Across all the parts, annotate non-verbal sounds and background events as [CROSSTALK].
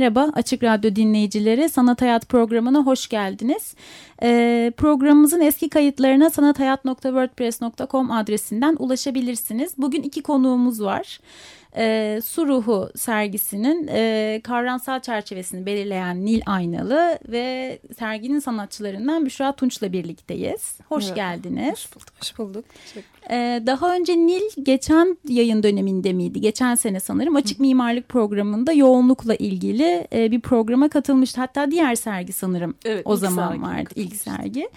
Merhaba Açık Radyo dinleyicileri, Sanat Hayat programına hoş geldiniz. Ee, programımızın eski kayıtlarına sanathayat.wordpress.com adresinden ulaşabilirsiniz. Bugün iki konuğumuz var e, Su Ruhu sergisinin e, kavramsal çerçevesini belirleyen Nil Aynalı ve serginin sanatçılarından Büşra Tunç'la birlikteyiz. Hoş evet. geldiniz. Hoş bulduk. Hoş bulduk. E, daha önce Nil geçen yayın döneminde miydi? Geçen sene sanırım Açık Hı. Mimarlık Programı'nda yoğunlukla ilgili e, bir programa katılmıştı. Hatta diğer sergi sanırım evet, o zaman vardı ilk sergi.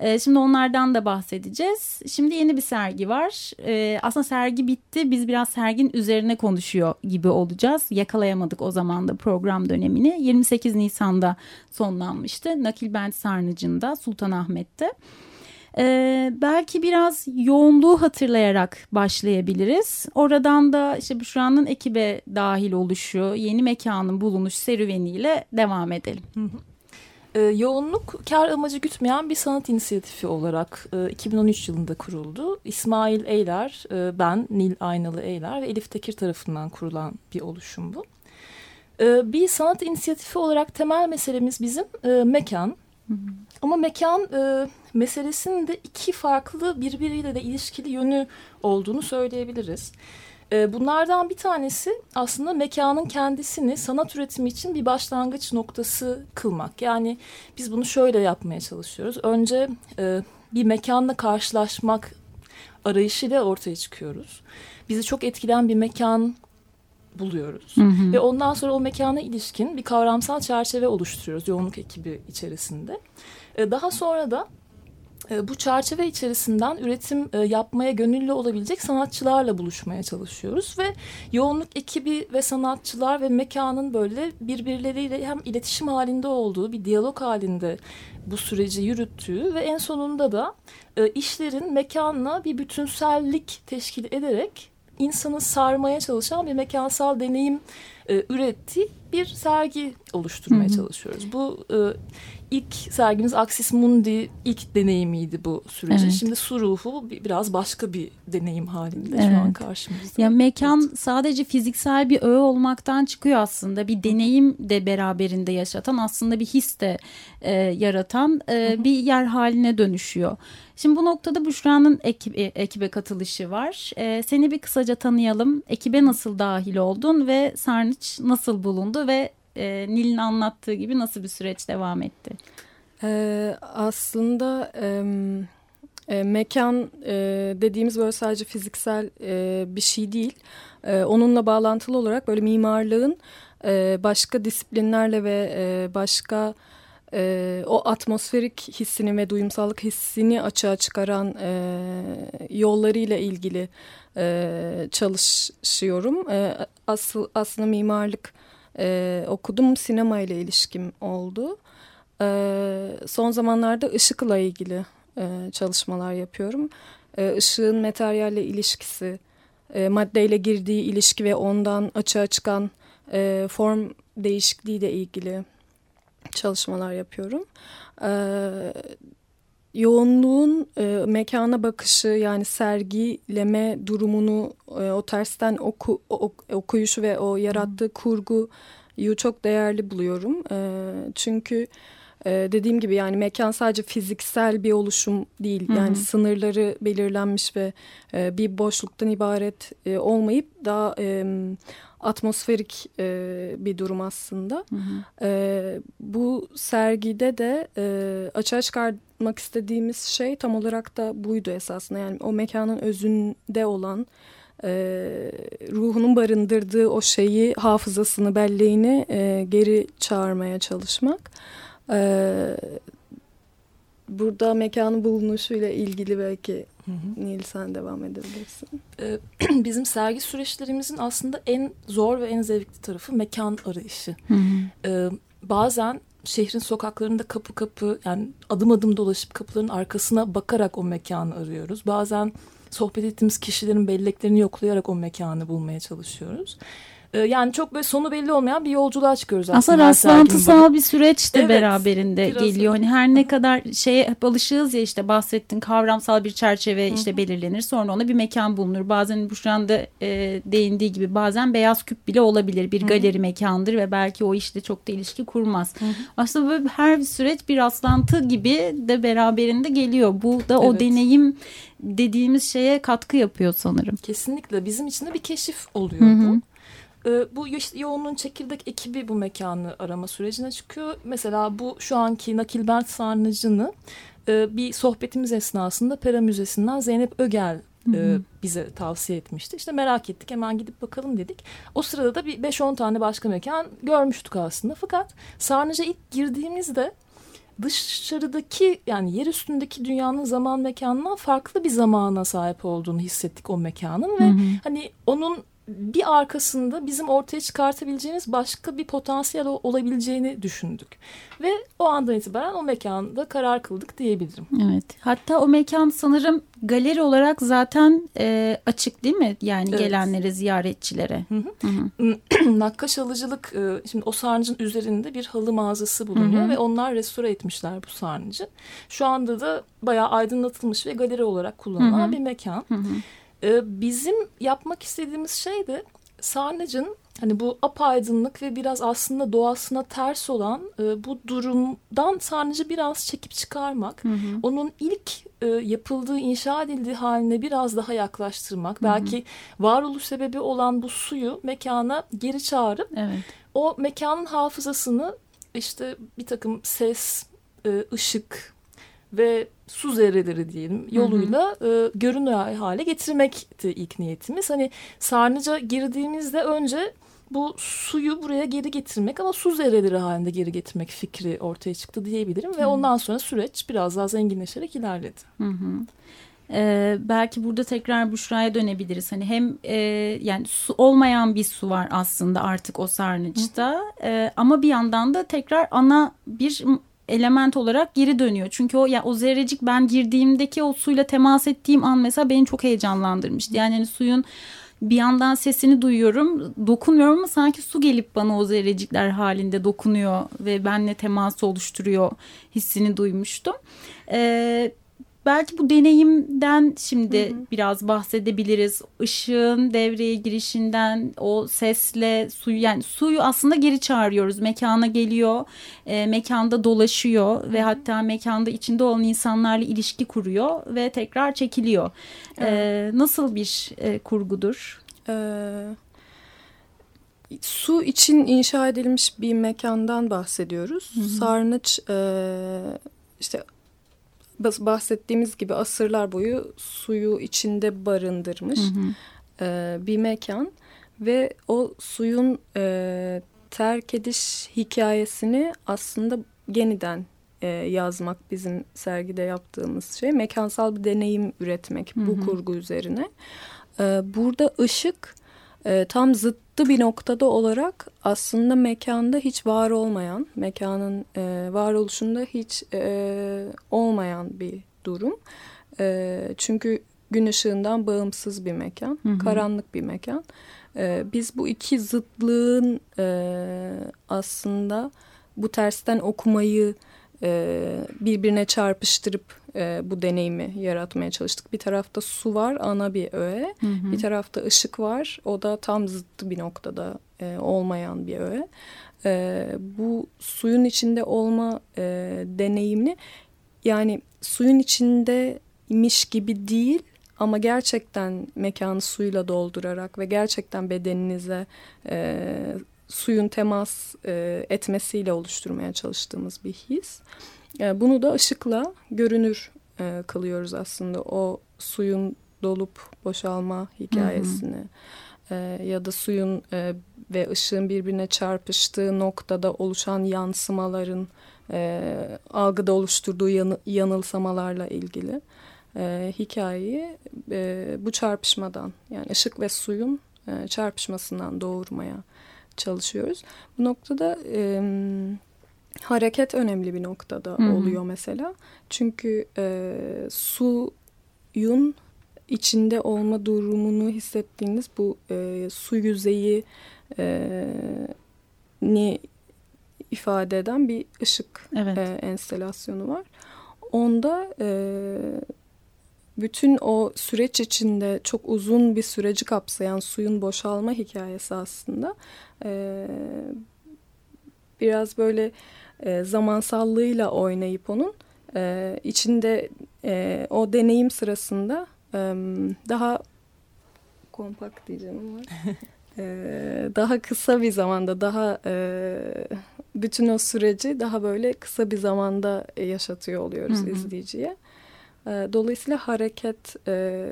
E, şimdi onlardan da bahsedeceğiz. Şimdi yeni bir sergi var. E, aslında sergi bitti. Biz biraz serginin üzerine konuşuyor gibi olacağız. Yakalayamadık o zaman da program dönemini. 28 Nisan'da sonlanmıştı. Nakilbent Sarnıcı'nda Sultanahmet'te. Ee, belki biraz yoğunluğu hatırlayarak başlayabiliriz. Oradan da işte Büşra'nın ekibe dahil oluşu, yeni mekanın bulunuş serüveniyle devam edelim. Hı hı. E, yoğunluk kar amacı gütmeyen bir sanat inisiyatifi olarak e, 2013 yılında kuruldu. İsmail Eyler, e, ben, Nil Aynalı Eyler ve Elif Tekir tarafından kurulan bir oluşum bu. E, bir sanat inisiyatifi olarak temel meselemiz bizim e, mekan. Hı hı. Ama mekan e, meselesinin de iki farklı birbiriyle de ilişkili yönü olduğunu söyleyebiliriz. Ee, bunlardan bir tanesi aslında mekanın kendisini sanat üretimi için bir başlangıç noktası kılmak. Yani biz bunu şöyle yapmaya çalışıyoruz. Önce e, bir mekanla karşılaşmak arayışıyla ortaya çıkıyoruz. Bizi çok etkilen bir mekan buluyoruz. Hı hı. Ve ondan sonra o mekana ilişkin bir kavramsal çerçeve oluşturuyoruz yoğunluk ekibi içerisinde. Ee, daha sonra da bu çerçeve içerisinden üretim e, yapmaya gönüllü olabilecek sanatçılarla buluşmaya çalışıyoruz ve yoğunluk ekibi ve sanatçılar ve mekanın böyle birbirleriyle hem iletişim halinde olduğu bir diyalog halinde bu süreci yürüttüğü ve en sonunda da e, işlerin mekanla bir bütünsellik teşkil ederek insanı sarmaya çalışan bir mekansal deneyim ürettiği bir sergi oluşturmaya hı hı. çalışıyoruz. Bu ilk sergimiz Axis Mundi ilk deneyimiydi bu süreci. Evet. Şimdi Su Ruhu biraz başka bir deneyim halinde evet. şu an karşımızda. Ya mekan evet. sadece fiziksel bir öğe olmaktan çıkıyor aslında. Bir deneyim de beraberinde yaşatan aslında bir his de e, yaratan e, bir yer haline dönüşüyor. Şimdi bu noktada Büşra'nın ekibe, ekibe katılışı var. E, seni bir kısaca tanıyalım. Ekibe nasıl dahil oldun ve Sarnıç nasıl bulundu ve e, Nil'in anlattığı gibi nasıl bir süreç devam etti? Ee, aslında e, e, mekan e, dediğimiz böyle sadece fiziksel e, bir şey değil. E, onunla bağlantılı olarak böyle mimarlığın e, başka disiplinlerle ve e, başka e, o atmosferik hissini ve duyumsallık hissini açığa çıkaran e, yollarıyla ilgili e, çalışıyorum. E, asıl aslında mimarlık e, okudum. Sinema ile ilişkim oldu. E, son zamanlarda ışıkla ilgili e, çalışmalar yapıyorum. E, ışığın materyalle ilişkisi, e, maddeyle girdiği ilişki ve ondan açığa çıkan e, form değişikliği ile ilgili çalışmalar yapıyorum. E, yoğunluğun e, mekana bakışı yani sergileme durumunu e, o tersten oku, ok, okuyuşu ve o yarattığı kurguyu çok değerli buluyorum. E, çünkü e, dediğim gibi yani mekan sadece fiziksel bir oluşum değil. -hı. Yani sınırları belirlenmiş ve e, bir boşluktan ibaret e, olmayıp daha... E, atmosferik e, bir durum aslında. Hı hı. E, bu sergide de e, açığa çıkarmak istediğimiz şey tam olarak da buydu esasında. Yani o mekanın özünde olan e, ruhunun barındırdığı o şeyi, hafızasını, belleğini e, geri çağırmaya çalışmak. E, burada mekanın bulunuşuyla ilgili belki Hı hı. Nil sen devam edebilirsin. Ee, [CLEARS THROAT] bizim sergi süreçlerimizin aslında en zor ve en zevkli tarafı mekan arayışı. Hı hı. Ee, bazen şehrin sokaklarında kapı kapı yani adım adım dolaşıp kapıların arkasına bakarak o mekanı arıyoruz. Bazen sohbet ettiğimiz kişilerin belleklerini yoklayarak o mekanı bulmaya çalışıyoruz. Ee, yani çok böyle sonu belli olmayan bir yolculuğa çıkıyoruz aslında. Aslında rastlantısal bir süreç de evet, beraberinde geliyor. Hani her ne kadar şeye hep alışığız ya işte bahsettin kavramsal bir çerçeve işte belirlenir. Sonra ona bir mekan bulunur. Bazen bu şu anda e, değindiği gibi bazen beyaz küp bile olabilir. Bir galeri mekandır ve belki o işte çok da ilişki kurmaz. Aslında böyle her bir süreç bir rastlantı gibi de beraberinde geliyor. Bu da evet. o deneyim dediğimiz şeye katkı yapıyor sanırım. Kesinlikle bizim için de bir keşif oluyor Hı -hı. bu. Ee, bu yoğunluğun çekirdek ekibi bu mekanı arama sürecine çıkıyor. Mesela bu şu anki Nakilbent Sarnıcı'nı e, bir sohbetimiz esnasında Pera Müzesi'nden Zeynep Ögel e, bize tavsiye etmişti. İşte merak ettik hemen gidip bakalım dedik. O sırada da bir 5-10 tane başka mekan görmüştük aslında. Fakat Sarnıca ilk girdiğimizde dışarıdaki yani yer üstündeki dünyanın zaman mekanından farklı bir zamana sahip olduğunu hissettik o mekanın ve hı hı. hani onun bir arkasında bizim ortaya çıkartabileceğimiz başka bir potansiyel olabileceğini düşündük. Ve o andan itibaren o mekanda karar kıldık diyebilirim. Evet. Hatta o mekan sanırım galeri olarak zaten e, açık değil mi? Yani evet. gelenlere, ziyaretçilere. Hı hı. Hı [CLEARS THROAT] Nakkaş alıcılık, e, şimdi o sarnıcın üzerinde bir halı mağazası bulunuyor hı hı. ve onlar restore etmişler bu sarnıcı. Şu anda da bayağı aydınlatılmış ve galeri olarak kullanılan hı hı. bir mekan. Hı hı. Ee, bizim yapmak istediğimiz şey de sarnıcın hani bu apaydınlık ve biraz aslında doğasına ters olan e, bu durumdan sarnıcı biraz çekip çıkarmak. Hı hı. Onun ilk e, yapıldığı, inşa edildiği haline biraz daha yaklaştırmak. Hı hı. Belki varoluş sebebi olan bu suyu mekana geri çağırıp evet. o mekanın hafızasını işte bir takım ses, e, ışık ve su zerreleri diyelim yoluyla hı hı. E, görünür hale getirmekti ilk niyetimiz. Hani sarnıca girdiğimizde önce bu suyu buraya geri getirmek ama su zerreleri halinde geri getirmek fikri ortaya çıktı diyebilirim. Hı. Ve ondan sonra süreç biraz daha zenginleşerek ilerledi. Hı hı. Ee, belki burada tekrar Büşra'ya dönebiliriz. Hani hem e, yani su olmayan bir su var aslında artık o sarnıçta. Ee, ama bir yandan da tekrar ana bir element olarak geri dönüyor. Çünkü o yani o zerrecik ben girdiğimdeki o suyla temas ettiğim an mesela beni çok heyecanlandırmıştı. Yani hani suyun bir yandan sesini duyuyorum, dokunmuyorum ama sanki su gelip bana o zerrecikler halinde dokunuyor ve benle temas oluşturuyor hissini duymuştum. Ee, Belki bu deneyimden şimdi hı hı. biraz bahsedebiliriz. Işığın devreye girişinden o sesle suyu yani suyu aslında geri çağırıyoruz. Mekana geliyor, e, mekanda dolaşıyor hı hı. ve hatta mekanda içinde olan insanlarla ilişki kuruyor ve tekrar çekiliyor. E, evet. E, nasıl bir e, kurgudur? Ee, su için inşa edilmiş bir mekandan bahsediyoruz. Hı hı. Sarnıç e, işte bahsettiğimiz gibi asırlar boyu suyu içinde barındırmış hı hı. E, bir mekan ve o suyun e, terk ediş hikayesini aslında yeniden e, yazmak bizim sergide yaptığımız şey mekansal bir deneyim üretmek hı hı. bu kurgu üzerine. E, burada ışık e, tam zıttı bir noktada olarak aslında mekanda hiç var olmayan, mekanın e, varoluşunda hiç e, olmayan bir durum. E, çünkü gün ışığından bağımsız bir mekan, hı hı. karanlık bir mekan. E, biz bu iki zıtlığın e, aslında bu tersten okumayı e, birbirine çarpıştırıp e, bu deneyimi yaratmaya çalıştık. Bir tarafta su var ana bir öğe. Hı hı. Bir tarafta ışık var. O da tam zıttı bir noktada e, olmayan bir öğe. E, bu suyun içinde olma e, deneyimini yani suyun içindeymiş gibi değil ama gerçekten mekanı suyla doldurarak ve gerçekten bedeninize e, suyun temas e, etmesiyle oluşturmaya çalıştığımız bir his. E, bunu da ışıkla görünür e, kılıyoruz aslında o suyun dolup boşalma hikayesini. Hı hı. E, ya da suyun ve ışığın birbirine çarpıştığı noktada oluşan yansımaların algıda oluşturduğu yanı, yanılsamalarla ilgili. hikayeyi bu çarpışmadan yani ışık ve suyun çarpışmasından doğurmaya çalışıyoruz. Bu noktada hareket önemli bir noktada Hı -hı. oluyor mesela. Çünkü e, suyun içinde olma durumunu hissettiğiniz bu e, su yüzeyi e, ni ifade eden bir ışık evet. e, enstelasyonu var. Onda e, bütün o süreç içinde çok uzun bir süreci kapsayan suyun boşalma hikayesi aslında e, biraz böyle e, zamansallığıyla oynayıp onun e, içinde e, o deneyim sırasında e, daha kompakt diyeceğim ama [LAUGHS] e, daha kısa bir zamanda daha e, bütün o süreci daha böyle kısa bir zamanda yaşatıyor oluyoruz hı hı. izleyiciye. E, dolayısıyla hareket, e,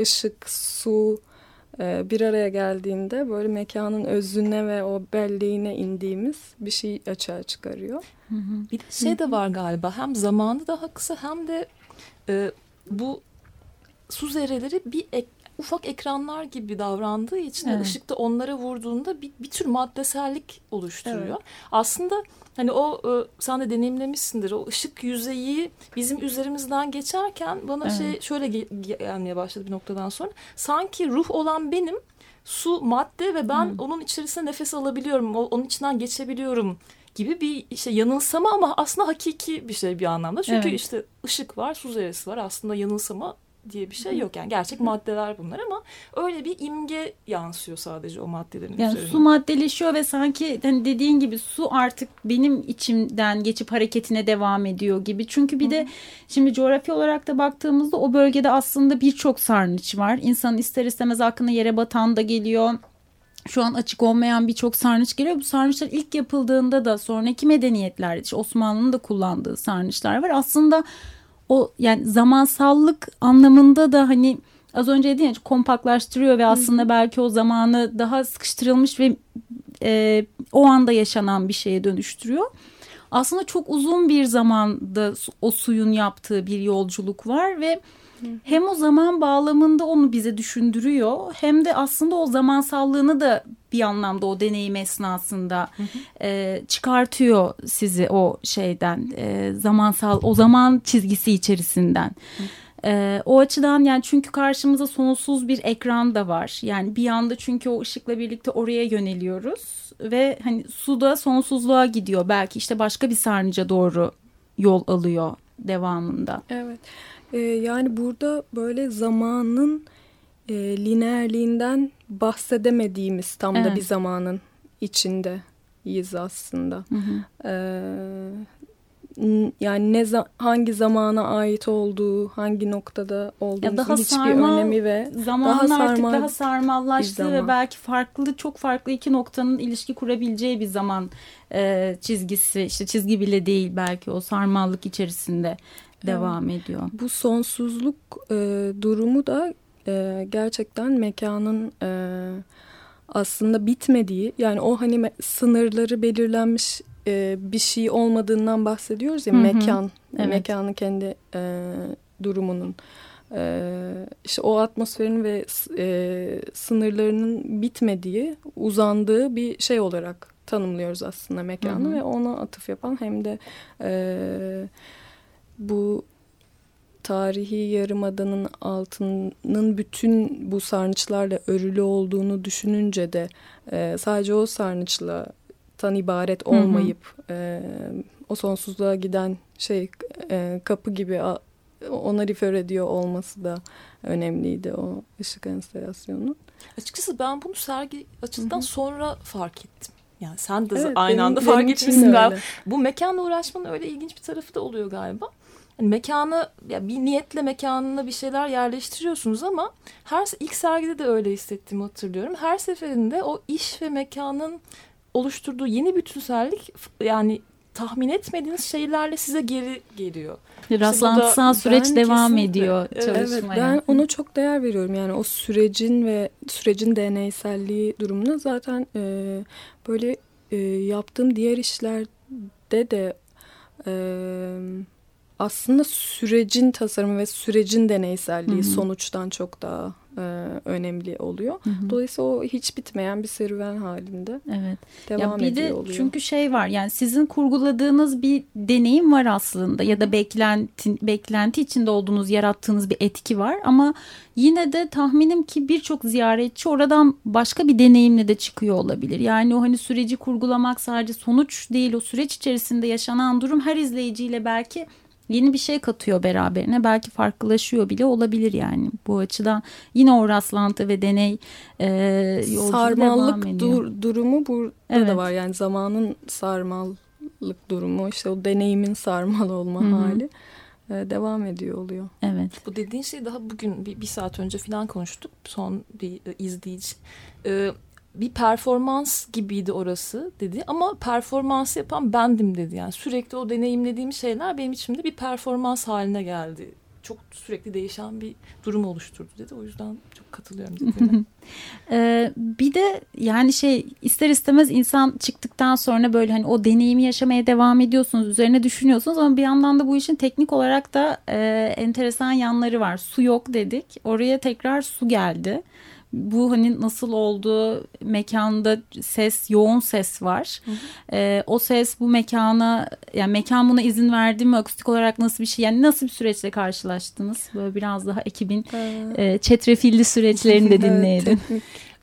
ışık, su bir araya geldiğinde böyle mekanın özüne ve o belleğine indiğimiz bir şey açığa çıkarıyor. Hı hı. Bir de şey de var galiba hem zamanı daha kısa hem de e, bu su zerreleri bir ek, ufak ekranlar gibi davrandığı için evet. ışıkta onlara vurduğunda bir, bir tür maddesellik oluşturuyor. Evet. Aslında hani o e, sen de deneyimlemişsindir o ışık yüzeyi bizim üzerimizden geçerken bana evet. şey şöyle gelmeye başladı bir noktadan sonra sanki ruh olan benim su madde ve ben hmm. onun içerisinde nefes alabiliyorum onun içinden geçebiliyorum gibi bir işte yanılsama ama aslında hakiki bir şey bir anlamda. Çünkü evet. işte ışık var, su zerresi var. Aslında yanılsama diye bir şey yok. Yani gerçek maddeler bunlar ama öyle bir imge yansıyor sadece o maddelerin yani üzerine. Su maddeleşiyor ve sanki hani dediğin gibi su artık benim içimden geçip hareketine devam ediyor gibi. Çünkü bir Hı. de şimdi coğrafi olarak da baktığımızda o bölgede aslında birçok sarnıç var. İnsanın ister istemez aklına yere batan da geliyor şu an açık olmayan birçok sarnıç geliyor. Bu sarnıçlar ilk yapıldığında da sonraki medeniyetler, işte Osmanlı'nın da kullandığı sarnıçlar var. Aslında o yani zamansallık anlamında da hani az önce dediğin ya kompaktlaştırıyor ve aslında belki o zamanı daha sıkıştırılmış ve e, o anda yaşanan bir şeye dönüştürüyor. Aslında çok uzun bir zamanda o suyun yaptığı bir yolculuk var ve hem o zaman bağlamında onu bize düşündürüyor hem de aslında o zamansallığını da bir anlamda o deneyim esnasında E, çıkartıyor sizi o şeyden e, zamansal o zaman çizgisi içerisinden. E, o açıdan yani çünkü karşımıza sonsuz bir ekran da var. Yani bir anda çünkü o ışıkla birlikte oraya yöneliyoruz ve hani suda sonsuzluğa gidiyor. Belki işte başka bir sarnıca doğru yol alıyor devamında. Evet. E, yani burada böyle zamanın e, lineerliğinden bahsedemediğimiz tam evet. da bir zamanın içindeyiz aslında. Hı hı. E, yani ne hangi zamana ait olduğu, hangi noktada olduğumuzun hiçbir sarmal, önemi ve zamanın daha artık daha sarmallaştığı ve belki farklı çok farklı iki noktanın ilişki kurabileceği bir zaman e, çizgisi işte çizgi bile değil belki o sarmallık içerisinde devam evet. ediyor. Bu sonsuzluk e, durumu da e, gerçekten mekanın e, aslında bitmediği yani o hani sınırları belirlenmiş e, bir şey olmadığından bahsediyoruz ya Hı -hı. mekan evet. mekanın kendi e, durumunun e, işte o atmosferin ve e, sınırlarının bitmediği uzandığı bir şey olarak tanımlıyoruz aslında mekanı Hı -hı. ve ona atıf yapan hem de e, bu tarihi yarımadanın altının bütün bu sarnıçlarla örülü olduğunu düşününce de e, sadece o sarnıçla tan ibaret olmayıp hı hı. E, o sonsuzluğa giden şey e, kapı gibi ona refer ediyor olması da önemliydi o ışık enstalasyonu. Açıkçası ben bunu sergi açıldıktan sonra fark ettim. Yani sen de evet, aynı benim, anda fark etmişsin galiba. Bu mekanla uğraşmanın öyle ilginç bir tarafı da oluyor galiba. Yani mekanı ya bir niyetle mekanına bir şeyler yerleştiriyorsunuz ama her ilk sergide de öyle hissettiğimi hatırlıyorum. Her seferinde o iş ve mekanın oluşturduğu yeni bütünsellik yani tahmin etmediğiniz şeylerle size geri geliyor. Rastlantısal işte süreç devam ediyor çalışmaya. Evet, ben ona çok değer veriyorum. Yani o sürecin ve sürecin deneyselliği durumuna zaten e, böyle e, yaptığım diğer işlerde de e, aslında sürecin tasarımı ve sürecin deneyselliği Hı -hı. sonuçtan çok daha e, önemli oluyor. Hı hı. Dolayısıyla o hiç bitmeyen bir serüven halinde. Evet. Devam ya bir ediyor de oluyor. çünkü şey var yani sizin kurguladığınız bir deneyim var aslında ya da beklenti beklenti içinde olduğunuz yarattığınız bir etki var ama yine de tahminim ki birçok ziyaretçi oradan başka bir deneyimle de çıkıyor olabilir. Yani o hani süreci kurgulamak sadece sonuç değil o süreç içerisinde yaşanan durum her izleyiciyle belki yeni bir şey katıyor beraberine. Belki farklılaşıyor bile olabilir yani. Bu açıdan yine o rastlantı ve deney e, Sarmallık dur, durumu burada evet. da var. Yani zamanın sarmallık durumu işte o deneyimin sarmal olma Hı-hı. hali e, devam ediyor oluyor. Evet. Bu dediğin şey daha bugün bir, bir saat önce falan konuştuk. Son bir e, izleyici. Ee, bir performans gibiydi orası dedi. Ama performansı yapan bendim dedi. Yani sürekli o deneyimlediğim şeyler benim içimde bir performans haline geldi. Çok sürekli değişen bir durum oluşturdu dedi. O yüzden çok katılıyorum dediğine. [LAUGHS] ee, bir de yani şey ister istemez insan çıktıktan sonra böyle hani o deneyimi yaşamaya devam ediyorsunuz üzerine düşünüyorsunuz ama bir yandan da bu işin teknik olarak da e, enteresan yanları var. Su yok dedik. Oraya tekrar su geldi bu hani nasıl oldu mekanda ses yoğun ses var. Hı hı. E, o ses bu mekana yani mekan buna izin verdi mi akustik olarak nasıl bir şey yani nasıl bir süreçle karşılaştınız? Böyle biraz daha ekibin e, çetrefilli süreçlerini de [LAUGHS] dinleyelim.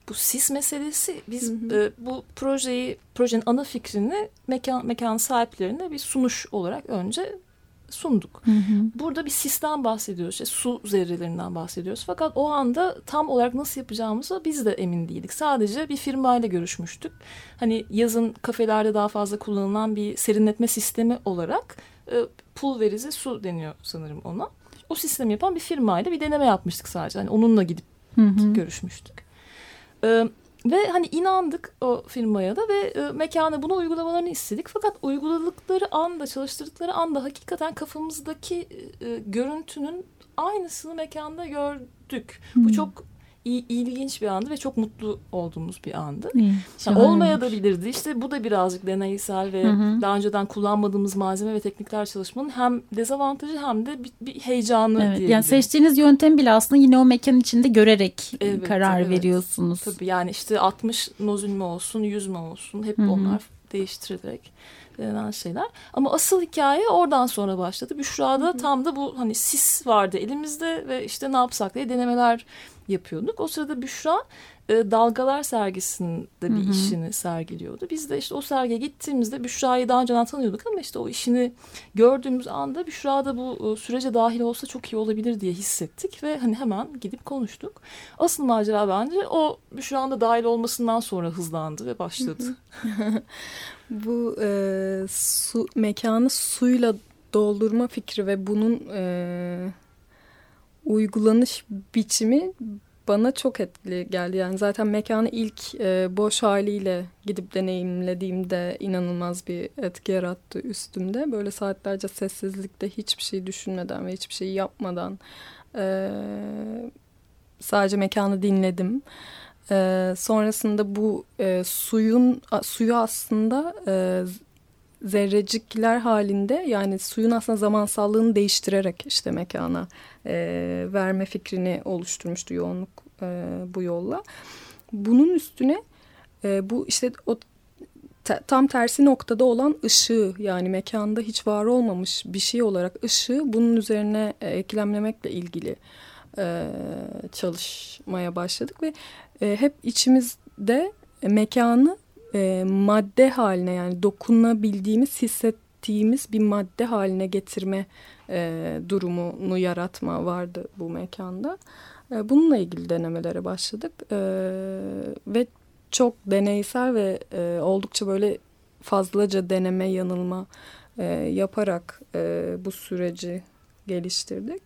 bu sis meselesi biz hı hı. E, bu projeyi projenin ana fikrini mekan mekan sahiplerine bir sunuş olarak önce sunduk. Hı hı. Burada bir sistem bahsediyoruz. İşte su zerrelerinden bahsediyoruz. Fakat o anda tam olarak nasıl yapacağımıza biz de emin değildik. Sadece bir firmayla görüşmüştük. Hani yazın kafelerde daha fazla kullanılan bir serinletme sistemi olarak e, pulverize su deniyor sanırım ona. O sistemi yapan bir firmayla bir deneme yapmıştık sadece. Hani onunla gidip hı hı. görüşmüştük. E, ve hani inandık o firmaya da ve e, mekana bunu uygulamalarını istedik. Fakat uyguladıkları anda, çalıştırdıkları anda hakikaten kafamızdaki e, görüntünün aynısını mekanda gördük. Hmm. Bu çok ilginç bir andı ve çok mutlu olduğumuz bir andı. Yani olmaya da bilirdi. İşte bu da birazcık deneysel ve hı hı. daha önceden kullanmadığımız malzeme ve teknikler çalışmanın hem dezavantajı hem de bir, bir heyecanı evet, Yani seçtiğiniz yöntem bile aslında yine o mekan içinde görerek evet, karar evet. veriyorsunuz. Tabii yani işte 60 nozül mü olsun 100 mü olsun hep hı hı. onlar değiştirilerek denen şeyler. Ama asıl hikaye oradan sonra başladı. Büşra'da hı hı. tam da bu hani sis vardı elimizde ve işte ne yapsak diye denemeler yapıyorduk. O sırada Büşra e, Dalgalar sergisinde bir Hı-hı. işini sergiliyordu. Biz de işte o sergiye gittiğimizde Büşra'yı daha önceden tanıyorduk ama işte o işini gördüğümüz anda Büşra da bu e, sürece dahil olsa çok iyi olabilir diye hissettik ve hani hemen gidip konuştuk. Asıl macera bence o Büşra'nın da dahil olmasından sonra hızlandı ve başladı. [LAUGHS] bu e, su mekanı suyla doldurma fikri ve bunun e, uygulanış biçimi bana çok etkili geldi. Yani zaten mekanı ilk e, boş haliyle gidip deneyimlediğimde inanılmaz bir etki yarattı üstümde. Böyle saatlerce sessizlikte hiçbir şey düşünmeden ve hiçbir şey yapmadan e, sadece mekanı dinledim. E, sonrasında bu e, suyun suyu aslında e, zerrecikler halinde yani suyun aslında zamansallığını değiştirerek işte mekana e, verme fikrini oluşturmuştu yoğunluk e, bu yolla. Bunun üstüne e, bu işte o te, tam tersi noktada olan ışığı yani mekanda hiç var olmamış bir şey olarak ışığı bunun üzerine e, eklemlemekle ilgili e, çalışmaya başladık ve e, hep içimizde mekanı e, madde haline yani dokunabildiğimiz, hissettiğimiz bir madde haline getirme e, durumunu yaratma vardı bu mekanda. E, bununla ilgili denemelere başladık e, ve çok deneysel ve e, oldukça böyle fazlaca deneme yanılma e, yaparak e, bu süreci geliştirdik.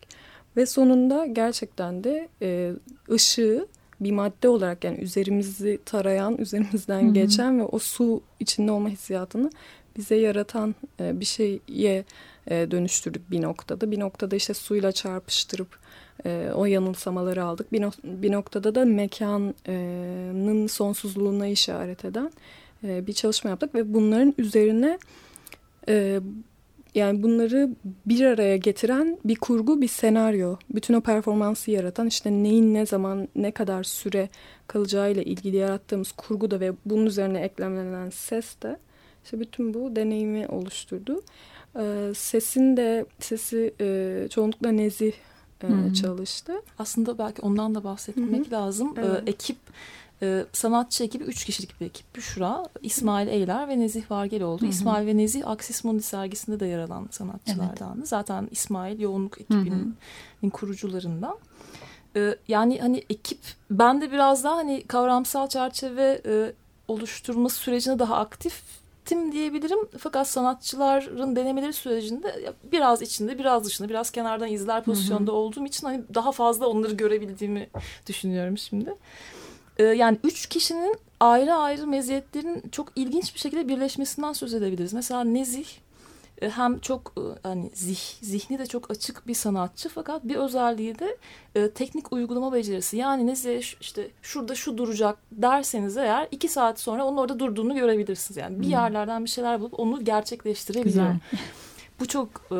Ve sonunda gerçekten de e, ışığı bir madde olarak yani üzerimizi tarayan, üzerimizden Hı-hı. geçen ve o su içinde olma hissiyatını bize yaratan e, bir şeye e, dönüştürdük bir noktada. Bir noktada işte suyla çarpıştırıp e, o yanılsamaları aldık. Bir, no bir noktada da mekanın sonsuzluğuna işaret eden e, bir çalışma yaptık ve bunların üzerine e, yani bunları bir araya getiren bir kurgu, bir senaryo. Bütün o performansı yaratan işte neyin ne zaman, ne kadar süre kalacağıyla ilgili yarattığımız kurgu da ve bunun üzerine eklemlenen ses de işte bütün bu deneyimi oluşturdu. Ee, sesin de sesi e, çoğunlukla nezih e, hmm. çalıştı. Aslında belki ondan da bahsetmek Hı -hı. lazım. Evet. Ee, ekip e, sanatçı ekibi üç kişilik bir ekip. Büşra, İsmail Eyler ve Nezih Vargeloğlu. Hı -hı. İsmail ve Nezih Aksis Mundi sergisinde de yer alan sanatçılardan. Evet. Zaten İsmail yoğunluk ekibinin Hı -hı. kurucularından. Ee, yani hani ekip ben de biraz daha hani kavramsal çerçeve e, oluşturması sürecine daha aktif tim diyebilirim. Fakat sanatçıların denemeleri sürecinde biraz içinde, biraz dışında, biraz kenardan izler pozisyonda hı hı. olduğum için hani daha fazla onları görebildiğimi düşünüyorum şimdi. Ee, yani üç kişinin ayrı ayrı meziyetlerin çok ilginç bir şekilde birleşmesinden söz edebiliriz. Mesela Nezih e, hem çok e, hani zih, zihni de çok açık bir sanatçı fakat bir özelliği de e, teknik uygulama becerisi. Yani ne işte şurada şu duracak derseniz eğer iki saat sonra onun orada durduğunu görebilirsiniz. Yani bir hmm. yerlerden bir şeyler bulup onu gerçekleştirebiliyor. Bu çok e,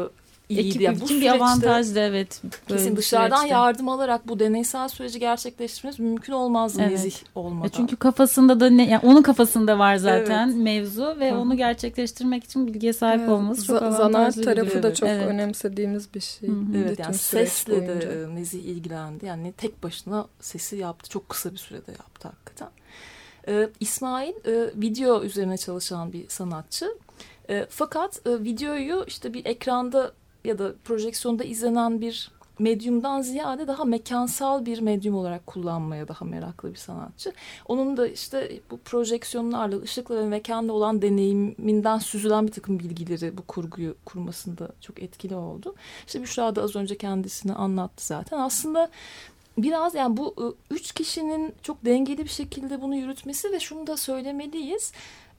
iyiydi. Ekip bu için bir avantajdı evet. Kesin dışarıdan süreçte. yardım alarak bu deneysel süreci gerçekleştirmeniz mümkün olmazdı evet. nezih olmadan. Çünkü kafasında da ne, yani onun kafasında var zaten evet. mevzu ve Hı. onu gerçekleştirmek için bilgiye sahip evet. olması çok avantajlı. Zanaat tarafı da çok evet. önemsediğimiz bir şey. Hı -hı. Evet yani sesle boyunca. de nezih ilgilendi. Yani tek başına sesi yaptı. Çok kısa bir sürede yaptı hakikaten. Ee, İsmail e, video üzerine çalışan bir sanatçı. E, fakat e, videoyu işte bir ekranda ya da projeksiyonda izlenen bir medyumdan ziyade daha mekansal bir medyum olarak kullanmaya daha meraklı bir sanatçı. Onun da işte bu projeksiyonlarla, ışıkla ve mekanda olan deneyiminden süzülen bir takım bilgileri bu kurguyu kurmasında çok etkili oldu. İşte Büşra da az önce kendisini anlattı zaten. Aslında biraz yani bu ıı, üç kişinin çok dengeli bir şekilde bunu yürütmesi ve şunu da söylemeliyiz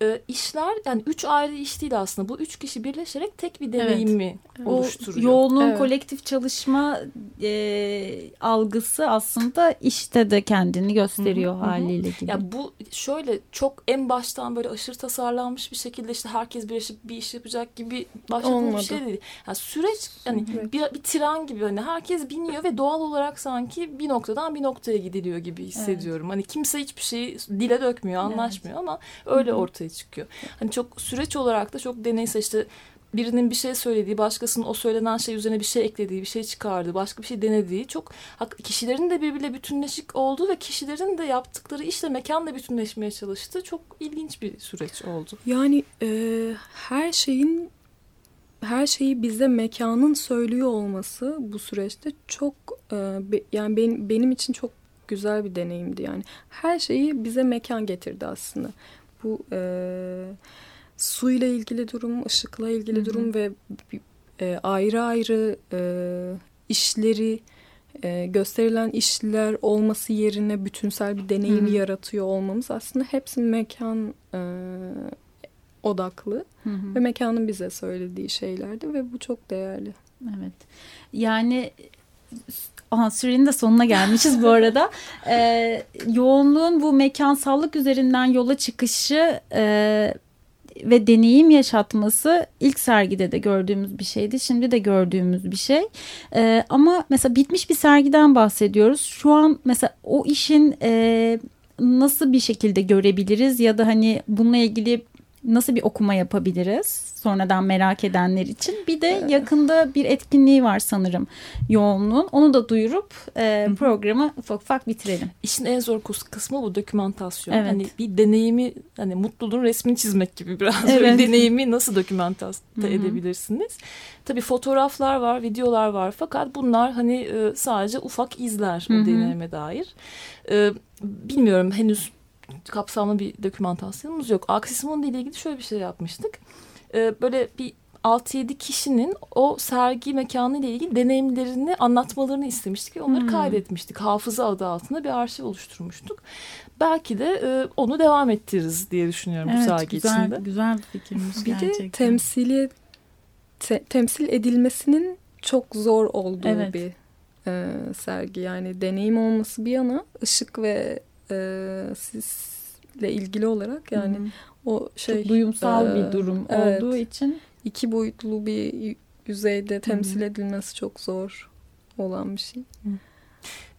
e, işler yani üç ayrı iş değil aslında. Bu üç kişi birleşerek tek bir deneyimi evet. oluşturuyor. O yoğunluğun evet. kolektif çalışma e, algısı aslında işte de kendini gösteriyor Hı-hı. haliyle gibi. Ya bu şöyle çok en baştan böyle aşırı tasarlanmış bir şekilde işte herkes birleşip bir iş yapacak gibi başladığı bir şey değil. Yani süreç yani evet. bir, bir tren gibi hani herkes biniyor ve doğal olarak sanki bir noktadan bir noktaya gidiliyor gibi hissediyorum. Evet. Hani kimse hiçbir şeyi dile dökmüyor, anlaşmıyor evet. ama öyle Hı-hı. ortaya çıkıyor. Hani çok süreç olarak da çok deneysel işte birinin bir şey söylediği, başkasının o söylenen şey üzerine bir şey eklediği, bir şey çıkardığı, başka bir şey denediği çok kişilerin de birbiriyle bütünleşik olduğu ve kişilerin de yaptıkları işle mekanla bütünleşmeye çalıştığı çok ilginç bir süreç oldu. Yani e, her şeyin her şeyi bize mekanın söylüyor olması bu süreçte çok e, be, yani benim benim için çok güzel bir deneyimdi yani. Her şeyi bize mekan getirdi aslında bu e, suyla ilgili durum, ışıkla ilgili Hı-hı. durum ve e, ayrı ayrı e, işleri e, gösterilen işler olması yerine bütünsel bir deneyim Hı-hı. yaratıyor olmamız aslında hepsi mekan e, odaklı Hı-hı. ve mekanın bize söylediği şeylerdi ve bu çok değerli. Evet. Yani Aha, sürenin de sonuna gelmişiz bu arada. [LAUGHS] Ee, yoğunluğun bu mekansallık üzerinden yola çıkışı e, ve deneyim yaşatması ilk sergide de gördüğümüz bir şeydi. Şimdi de gördüğümüz bir şey. Ee, ama mesela bitmiş bir sergiden bahsediyoruz. Şu an mesela o işin e, nasıl bir şekilde görebiliriz ya da hani bununla ilgili nasıl bir okuma yapabiliriz sonradan merak edenler için. Bir de yakında bir etkinliği var sanırım yoğunluğun. Onu da duyurup e, programı ufak ufak bitirelim. İşin en zor kısmı bu dokümantasyon. Evet. Hani bir deneyimi hani mutluluğun resmini çizmek gibi biraz evet. bir deneyimi nasıl dokümantasyon edebilirsiniz? Tabii fotoğraflar var, videolar var fakat bunlar hani e, sadece ufak izler o deneyime dair. E, bilmiyorum henüz kapsamlı bir dokümantasyonumuz yok. Aksisimonda ile ilgili şöyle bir şey yapmıştık. Ee, böyle bir 6-7 kişinin o sergi mekanı ile ilgili deneyimlerini anlatmalarını istemiştik ve onları hmm. kaydetmiştik. Hafıza adı altında bir arşiv oluşturmuştuk. Belki de e, onu devam ettiririz diye düşünüyorum evet, bu sergi güzel, içinde. Güzel bir fikrimiz bir gerçekten. de temsili te, temsil edilmesinin çok zor olduğu evet. bir e, sergi. Yani deneyim olması bir yana ışık ve e, sizle ilgili olarak yani Hı -hı. o şey Çok duyumsal e, bir durum evet. olduğu için iki boyutlu bir yüzeyde temsil edilmesi çok zor olan bir şey.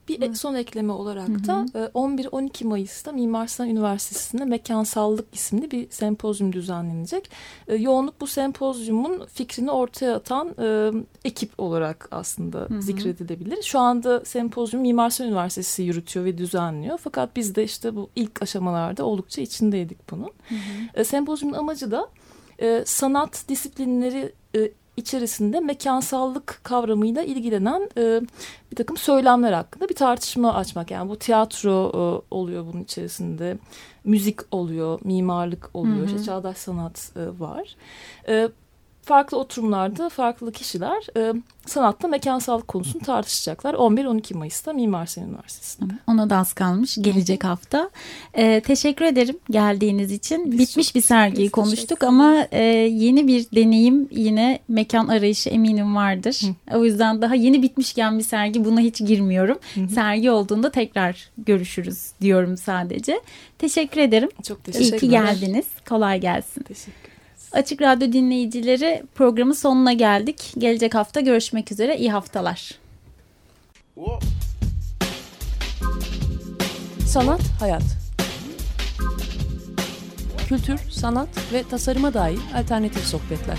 Bir evet. son ekleme olarak da 11-12 Mayıs'ta Mimar Sinan Üniversitesi'nde Mekansallık isimli bir sempozyum düzenlenecek. Yoğunluk bu sempozyumun fikrini ortaya atan e, ekip olarak aslında hı hı. zikredilebilir. Şu anda sempozyum Mimar Sinan Üniversitesi yürütüyor ve düzenliyor. Fakat biz de işte bu ilk aşamalarda oldukça içindeydik bunun. Hı hı. Sempozyumun amacı da e, sanat disiplinleri e, içerisinde mekansallık kavramıyla ilgilenen e, bir takım söylemler hakkında bir tartışma açmak. Yani bu tiyatro e, oluyor bunun içerisinde, müzik oluyor, mimarlık oluyor, hı hı. işte çağdaş sanat e, var. E, farklı oturumlarda farklı kişiler e, sanatta mekansallık konusunu tartışacaklar. 11-12 Mayıs'ta Mimar Sinan Üniversitesi'nde. Ona da az kalmış gelecek hafta. E, teşekkür ederim geldiğiniz için. Biz Bitmiş bir sergiyi konuştuk ama e, yeni bir deneyim yine mekan arayışı eminim vardır. Hı. O yüzden daha yeni bitmişken bir sergi buna hiç girmiyorum. Hı. Sergi olduğunda tekrar görüşürüz diyorum sadece. Teşekkür ederim. Çok teşekkür ederim. İyi ki geldiniz. Kolay gelsin. Teşekkür Açık Radyo dinleyicileri programın sonuna geldik. Gelecek hafta görüşmek üzere. İyi haftalar. Sanat, hayat. Kültür, sanat ve tasarıma dair alternatif sohbetler.